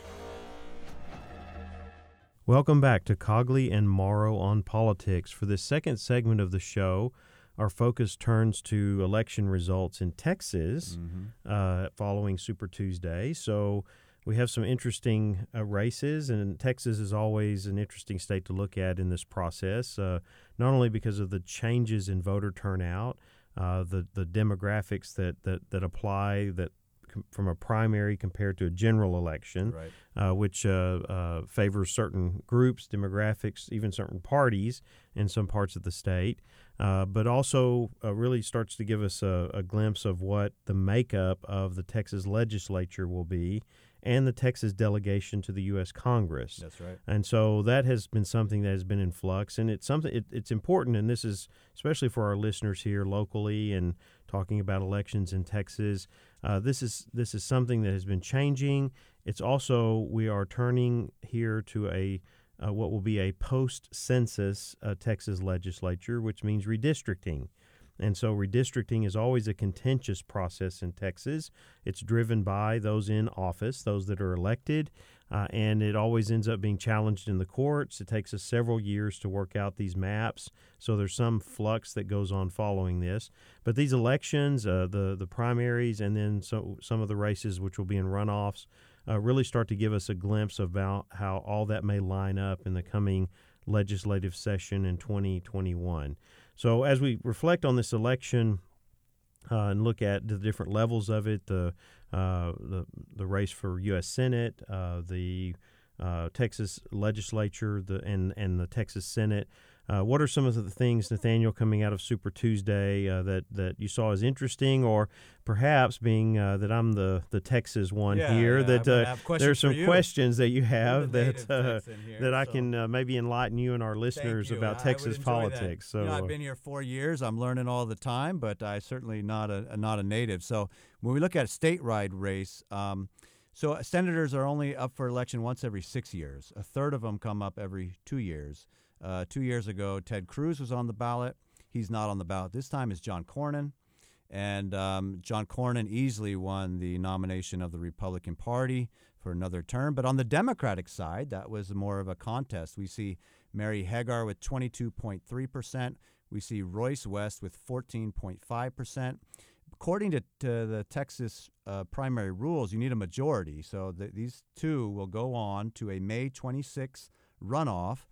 Welcome back to Cogley and Morrow on Politics. For this second segment of the show, our focus turns to election results in Texas mm-hmm. uh, following Super Tuesday. So we have some interesting uh, races, and Texas is always an interesting state to look at in this process, uh, not only because of the changes in voter turnout, uh, the the demographics that, that, that apply that from a primary compared to a general election, right. Uh, which uh, uh, favors certain groups, demographics, even certain parties in some parts of the state. Uh, but also uh, really starts to give us a, a, glimpse of what the makeup of the Texas legislature will be and the Texas delegation to the U.S. Congress. That's right. And so that has been something that has been in flux, and it's something it, it's important, and this is especially for our listeners here locally and talking about elections in Texas. Uh, this is this is something that has been changing. It's also we are turning here to a uh, what will be a post-census uh, Texas legislature, which means redistricting. And so redistricting is always a contentious process in Texas. It's driven by those in office, those that are elected, uh, and it always ends up being challenged in the courts. It takes us several years to work out these maps, so there's some flux that goes on following this. But these elections, uh, the the primaries, and then so, some of the races, which will be in runoffs, uh, really start to give us a glimpse about how all that may line up in the coming legislative session in 2021. So as we reflect on this election uh, and look at the different levels of it, the uh, the, the race for U.S. Senate, uh, the uh, Texas legislature, the and and the Texas Senate, uh, what are some of the things, Nathaniel, coming out of Super Tuesday uh, that that you saw as interesting, or perhaps being uh, that I'm the the Texas one yeah, here, yeah, that uh, there's some questions that you have that uh, here, that I so. can uh, maybe enlighten you and our listeners about I Texas politics. That. So you know, I've been here four years. I'm learning all the time, but I certainly not a not a native. So when we look at a statewide race. Um, so senators are only up for election once every six years. A third of them come up every two years. Uh, two years ago, Ted Cruz was on the ballot. He's not on the ballot this time. Is John Cornyn, and um, John Cornyn easily won the nomination of the Republican Party for another term. But on the Democratic side, that was more of a contest. We see Mary Hegar with 22.3 percent. We see Royce West with 14.5 percent. According to, to, the Texas uh, primary rules, you need a majority. So the, these two will go on to a May 26th runoff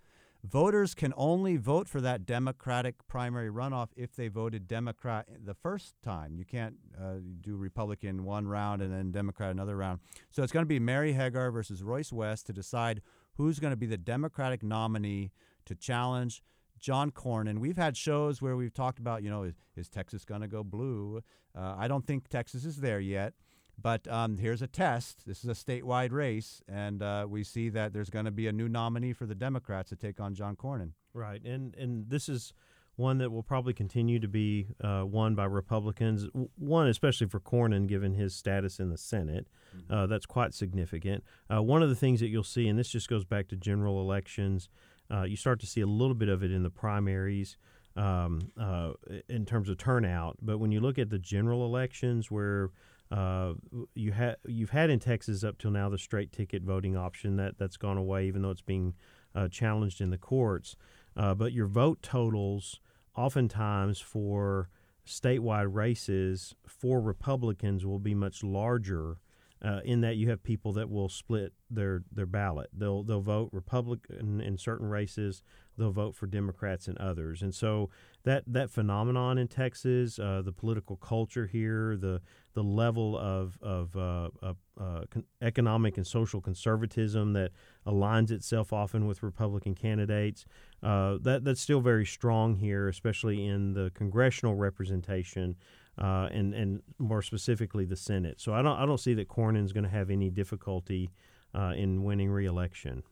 voters can only vote for that Democratic primary runoff if they voted Democrat the first time. You can't uh, do Republican one round and then Democrat another round. So it's going to be Mary Hegar versus Royce West to decide who's going to be the Democratic nominee to challenge John Cornyn. We've had shows where we've talked about, you know, is, is Texas going to go blue? Uh, I don't think Texas is there yet. But um, here's a test. This is a statewide race, and uh, we see that there's going to be a new nominee for the Democrats to take on John Cornyn. Right, and and this is one that will probably continue to be uh, won by Republicans. One, especially for Cornyn, given his status in the Senate, mm-hmm. uh, that's quite significant. Uh, one of the things that you'll see, and this just goes back to general elections, uh, you start to see a little bit of it in the primaries. Um, uh, in terms of turnout, but when you look at the general elections, where uh, you had you've had in Texas up till now the straight ticket voting option that that's gone away, even though it's being uh, challenged in the courts. Uh, but your vote totals, oftentimes for statewide races for Republicans, will be much larger uh, in that you have people that will split their their ballot. They'll they'll vote Republican in certain races. They'll vote for Democrats in others. And so that that phenomenon in Texas, uh, the political culture here, the the level of of uh, uh, con- economic and social conservatism that aligns itself often with Republican candidates, uh, that that's still very strong here, especially in the congressional representation uh, and and more specifically the Senate. So I don't I don't see that Cornyn's going to have any difficulty uh, in winning reelection.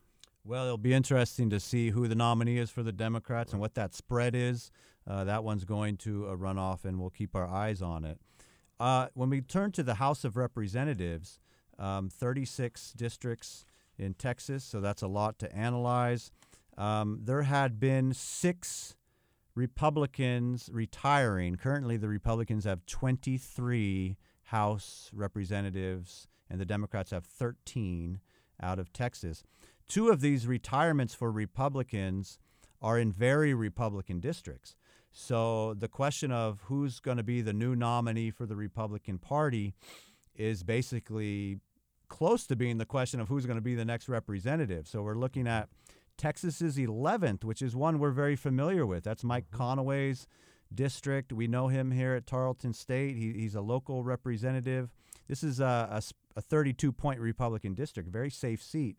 Well, it'll be interesting to see who the nominee is for the Democrats and what that spread is. Uh, that one's going to a runoff, and we'll keep our eyes on it. Uh, when we turn to the House of Representatives, um, 36 districts in Texas, so that's a lot to analyze. Um, there had been six Republicans retiring. Currently, the Republicans have 23 House representatives, and the Democrats have 13 out of Texas. Two of these retirements for Republicans are in very Republican districts. So the question of who's going to be the new nominee for the Republican Party is basically close to being the question of who's going to be the next representative. So we're looking at Texas's 11th, which is one we're very familiar with. That's Mike mm-hmm. Conaway's district. We know him here at Tarleton State. He, he's a local representative. This is a, a, a 32 point Republican district, very safe seat.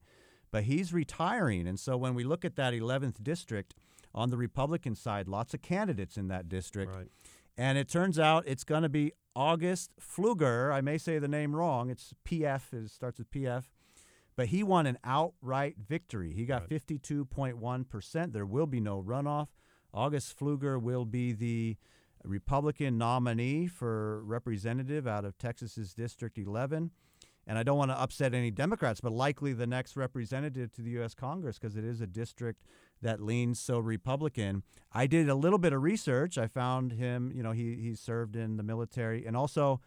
But he's retiring. And so when we look at that 11th district on the Republican side, lots of candidates in that district. Right. And it turns out it's going to be August Pfluger. I may say the name wrong. It's PF, it starts with PF but he won an outright victory. He got right. 52.1%. There will be no runoff. August Pfluger will be the Republican nominee for representative out of Texas's District 11. And I don't want to upset any Democrats, but likely the next representative to the U.S. Congress because it is a district that leans so Republican. I did a little bit of research. I found him, you know, he, he served in the military and also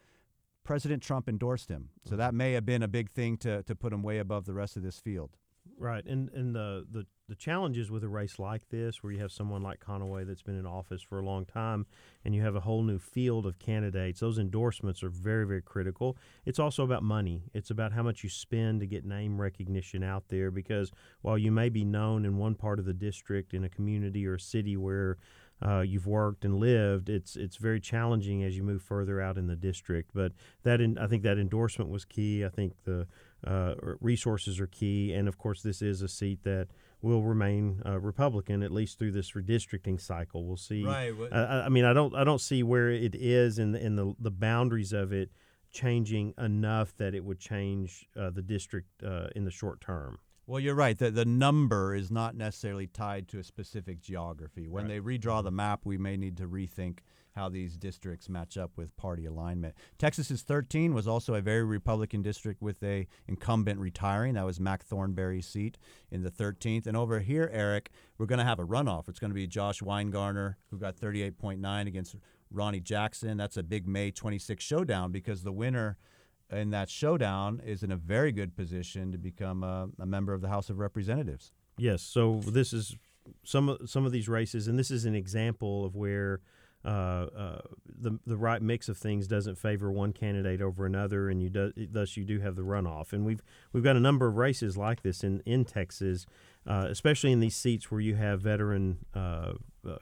President Trump endorsed him. So that may have been a big thing to, to put him way above the rest of this field. Right, and and the, the the challenges with a race like this, where you have someone like Conaway that's been in office for a long time, and you have a whole new field of candidates, those endorsements are very very critical. It's also about money. It's about how much you spend to get name recognition out there. Because while you may be known in one part of the district, in a community or a city where uh, you've worked and lived, it's it's very challenging as you move further out in the district. But that in, I think that endorsement was key. I think the uh, resources are key, and of course, this is a seat that will remain uh, Republican at least through this redistricting cycle. We'll see. Right. I, I, mean, I don't I don't see where it is in the, in the the boundaries of it changing enough that it would change uh, the district uh, in the short term. Well, you're right. The, the number is not necessarily tied to a specific geography. When right. they redraw the map, we may need to rethink how these districts match up with party alignment. Texas's 13 was also a very Republican district with a incumbent retiring. That was Mac Thornberry's seat in the 13th. And over here, Eric, we're going to have a runoff. It's going to be Josh Winegarner, who got 38.9 against Ronny Jackson. That's a big May 26 showdown because the winner – in that showdown is in a very good position to become a, a member of the House of Representatives. Yes. So this is some of some of these races, and this is an example of where. Uh, uh, the the right mix of things doesn't favor one candidate over another, and you do, thus you do have the runoff. And we've we've got a number of races like this in in Texas, uh, especially in these seats where you have veteran uh, uh,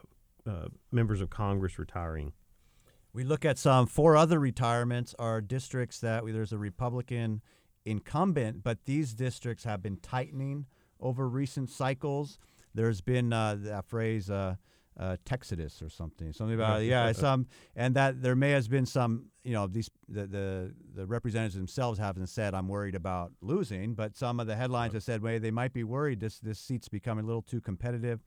uh, members of Congress retiring. We look at some four other retirements are districts that there's a Republican incumbent, but these districts have been tightening over recent cycles. There's been uh, that phrase uh, uh, Texodus or something, something about yeah, some, and that there may have been some, you know, these the, the the representatives themselves haven't said I'm worried about losing, but some of the headlines have said, well, they might be worried this this seat's becoming a little too competitive.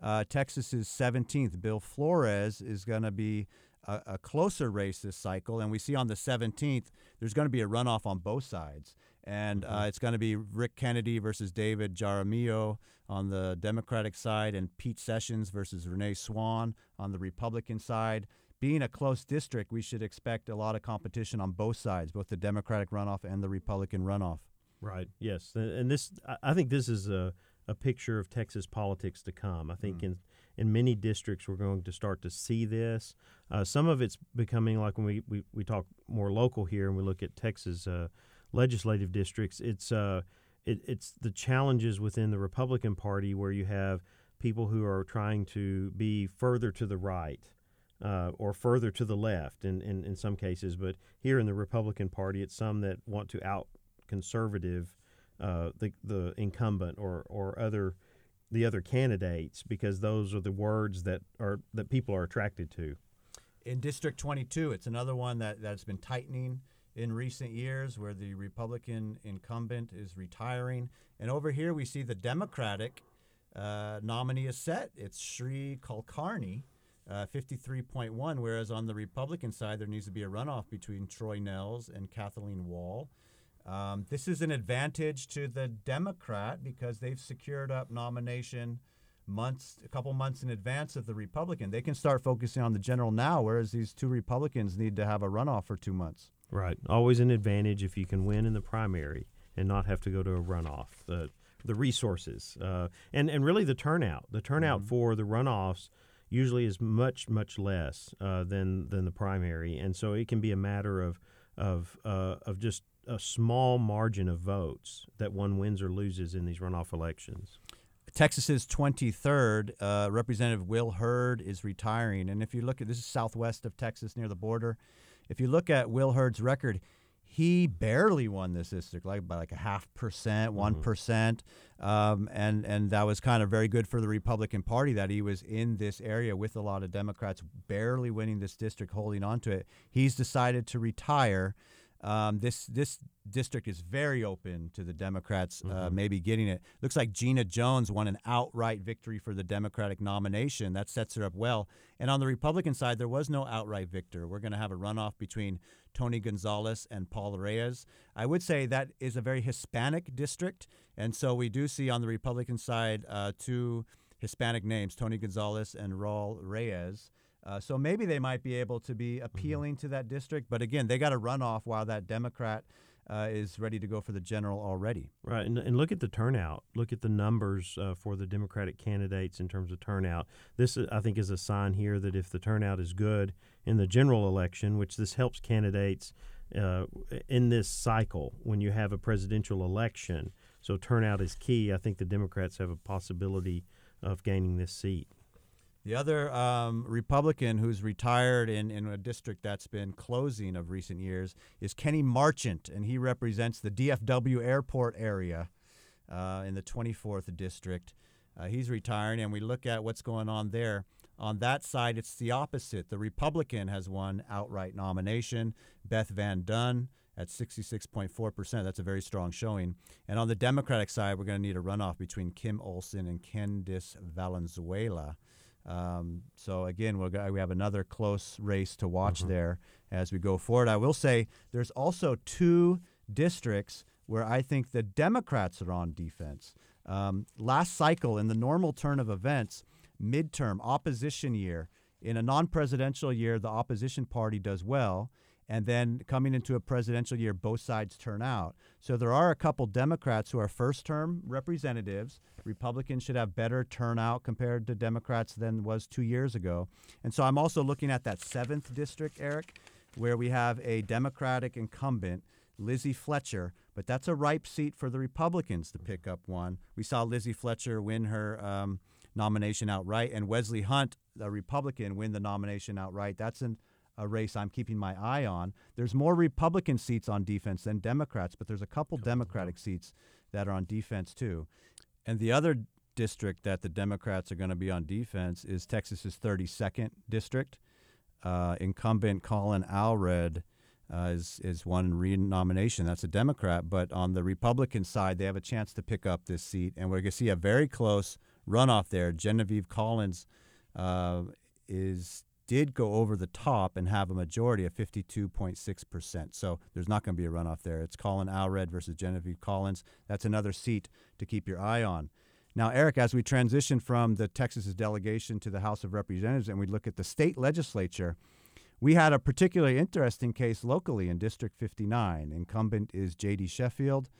Uh, Texas's 17th, Bill Flores, is going to be a, a, closer race this cycle. And we see on the 17th, there's going to be a runoff on both sides. And mm-hmm. uh, it's going to be Rick Kennedy versus David Jaramillo on the Democratic side, and Pete Sessions versus Renee Swann on the Republican side. Being a close district, we should expect a lot of competition on both sides, both the Democratic runoff and the Republican runoff. Right. Yes. And this, I think, this is a a picture of Texas politics to come. I think mm. in in many districts we're going to start to see this. Uh, some of it's becoming like when we, we, we talk more local here and we look at Texas uh, legislative districts, it's uh, it, it's the challenges within the Republican Party where you have people who are trying to be further to the right. Uh, or further to the left in, in, in some cases, but here in the Republican Party, it's some that want to out conservative uh, the the incumbent or or other the other candidates because those are the words that are that people are attracted to. In District 22, it's another one that, that's been tightening in recent years where the Republican incumbent is retiring. And over here, we see the Democratic uh, nominee is set. It's Sri Kulkarni, uh, 53.1, whereas on the Republican side, there needs to be a runoff between Troy Nehls and Kathleen Wall. Um, this is an advantage to the Democrat because they've secured up nomination months, a couple months in advance of the Republican. They can start focusing on the general now, whereas these two Republicans need to have a runoff for two months. Right. Always an advantage if you can win in the primary and not have to go to a runoff. The the resources uh, and and really the turnout. The turnout mm-hmm. for the runoffs usually is much much less uh, than than the primary, and so it can be a matter of of uh, of just a small margin of votes that one wins or loses in these runoff elections. Texas's 23rd uh, Representative Will Hurd is retiring, and if you look at this is southwest of Texas near the border. If you look at Will Hurd's record, he barely won this district, like by like a half percent, one mm-hmm. um, and and that was kind of very good for the Republican Party that he was in this area with a lot of Democrats, barely winning this district, holding on to it. He's decided to retire. Um, this this district is very open to the Democrats, uh, mm-hmm. maybe getting it. Looks like Gina Jones won an outright victory for the Democratic nomination. That sets her up well. And on the Republican side, there was no outright victor. We're going to have a runoff between Tony Gonzalez and Paul Reyes. I would say that is a very Hispanic district, and so we do see on the Republican side uh, two Hispanic names, Tony Gonzalez and Raul Reyes. Uh, so maybe they might be able to be mm-hmm. appealing mm-hmm. to that district. But again, they got a run off while that Democrat uh, is ready to go for the general already. Right. And, and look at the turnout. Look at the numbers uh, for the Democratic candidates in terms of turnout. This, I think, is a sign here that if the turnout is good in the general election, which this helps candidates uh, in this cycle when you have a presidential election. So turnout is key. I think the Democrats have a possibility of gaining this seat. The other um, Republican who's retired in, in a district that's been closing of recent years is Kenny Marchant, and he represents the DFW airport area uh, in the 24th district. Uh, he's retiring, and we look at what's going on there. On that side, it's the opposite. The Republican has won outright nomination. Beth Van Duyne at 66.4%. That's a very strong showing. And on the Democratic side, we're going to need a runoff between Kim Olson and Candice Valenzuela. Um, so again, we'll go, we have another close race to watch mm-hmm. there as we go forward. I will say there's also two districts where I think the Democrats are on defense. Um, last cycle, in the normal turn of events, midterm opposition year, in a non-presidential year, the opposition party does well and then coming into a presidential year, both sides turn out. So there are a couple Democrats who are first term representatives. Republicans should have better turnout compared to Democrats than was two years ago. And so I'm also looking at that seventh district, Eric, where we have a Democratic incumbent, Lizzie Fletcher, but that's a ripe seat for the Republicans to pick up one. We saw Lizzie Fletcher win her um, nomination outright, and Wesley Hunt, a Republican, win the nomination outright. That's an a race I'm keeping my eye on. There's more Republican seats on defense than Democrats, but there's a couple Democratic seats that are on defense too. And the other district that the Democrats are going to be on defense is Texas's 32nd district. Uh, incumbent Colin Allred uh, is is one renomination. That's a Democrat, but on the Republican side, they have a chance to pick up this seat, and we're going to see a very close runoff there. Genevieve Collins uh, is did go over the top and have a majority of 52.6%. So there's not going to be a runoff there. It's Colin Allred versus Genevieve Collins. That's another seat to keep your eye on. Now, Eric, as we transition from the Texas's delegation to the House of Representatives and we look at the state legislature, we had a particularly interesting case locally in District 59. Incumbent is J.D. Sheffield.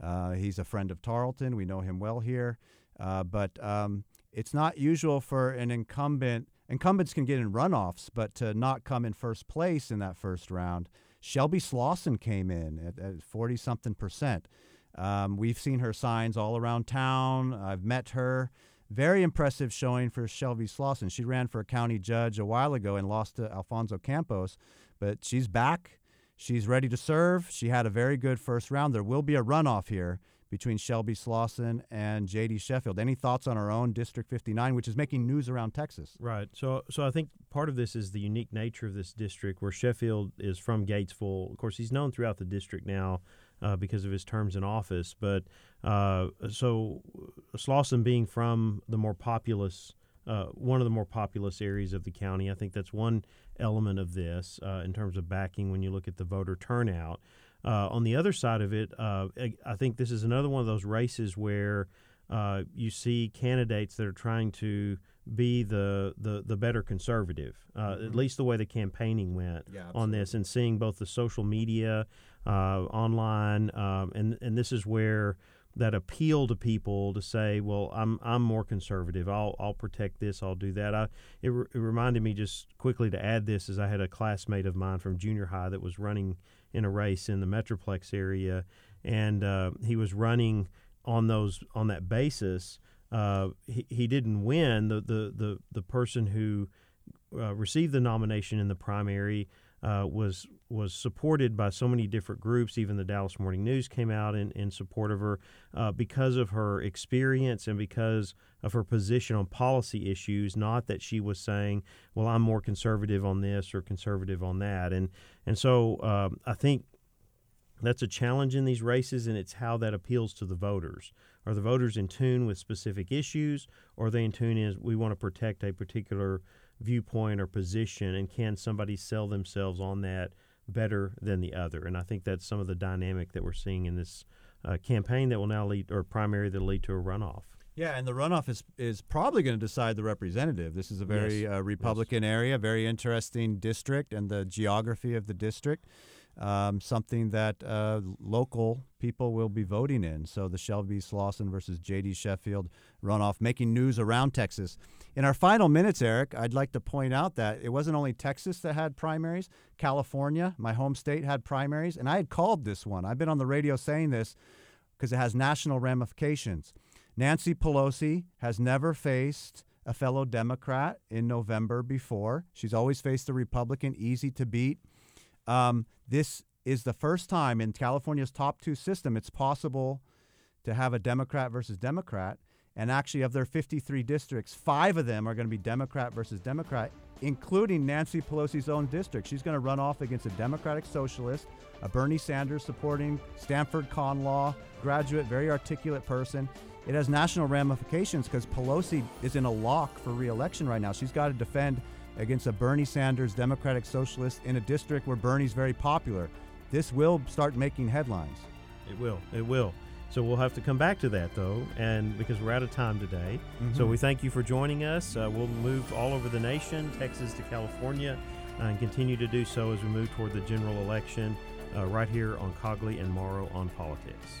Uh, he's a friend of Tarleton. We know him well here. Uh, but um, it's not usual for an incumbent – incumbents can get in runoffs, but to not come in first place in that first round, Shelby Slawson came in at 40 something percent. Um, we've seen her signs all around town. I've met her. Very impressive showing for Shelby Slawson. She ran for a county judge a while ago and lost to Alfonso Campos, but she's back. She's ready to serve. She had a very good first round. There will be a runoff here between Shelby Slawson and J.D. Sheffield. Any thoughts on our own District 59, which is making news around Texas? Right. So, so I think part of this is the unique nature of this district, where Sheffield is from Gatesville. Of course, he's known throughout the district now uh, because of his terms in office. But uh, so Slawson being from the more populous, uh, one of the more populous areas of the county, I think that's one element of this uh, in terms of backing when you look at the voter turnout. Uh, on the other side of it, uh, I think this is another one of those races where you see candidates that are trying to be the the, the better conservative, mm-hmm. at least the way the campaigning went yeah, on this, and seeing both the social media uh, online, um, and and this is where that appeal to people to say, well, I'm I'm more conservative. I'll I'll protect this. I'll do that. I it, re- it reminded me just quickly to add this as I had a classmate of mine from junior high that was running in a race in the Metroplex area, and uh, he was running on those on that basis. Uh, he, he didn't win. The the the the person who uh, received the nomination in the primary uh, was was supported by so many different groups. Even the Dallas Morning News came out in, in support of her uh, because of her experience and because of her position on policy issues. Not that she was saying, "Well, I'm more conservative on this or conservative on that," and and so uh, I think that's a challenge in these races, and it's how that appeals to the voters. Are the voters in tune with specific issues, or are they in tune as we want to protect a particular viewpoint or position, and can somebody sell themselves on that better than the other? And I think that's some of the dynamic that we're seeing in this uh, campaign that will now lead, or primary that will lead to a runoff. Yeah, and the runoff is is probably going to decide the representative. This is a very yes. uh, Republican yes. area, very interesting district, and the geography of the district um, something that uh, local people will be voting in. So the Shelby Slawson versus J.D. Sheffield runoff, making news around Texas. In our final minutes, Eric, I'd like to point out that it wasn't only Texas that had primaries. California, my home state, had primaries, and I had called this one. I've been on the radio saying this because it has national ramifications. Nancy Pelosi has never faced a fellow Democrat in November before. She's always faced a Republican, easy to beat. Um, this is the first time in California's top two system it's possible to have a Democrat versus Democrat. And actually, of their 53 districts, five of them are going to be Democrat versus Democrat, including Nancy Pelosi's own district. She's going to run off against a Democratic socialist, a Bernie Sanders supporting Stanford con law graduate, very articulate person. It has national ramifications because Pelosi is in a lock for reelection right now. She's got to defend against a Bernie Sanders Democratic Socialist in a district where Bernie's very popular. This will start making headlines. It will. It will. So we'll have to come back to that though, and because we're out of time today. Mm-hmm. So we thank you for joining us. Uh, we'll move all over the nation, Texas to California, uh, and continue to do so as we move toward the general election uh, right here on Cogley and Morrow on Politics.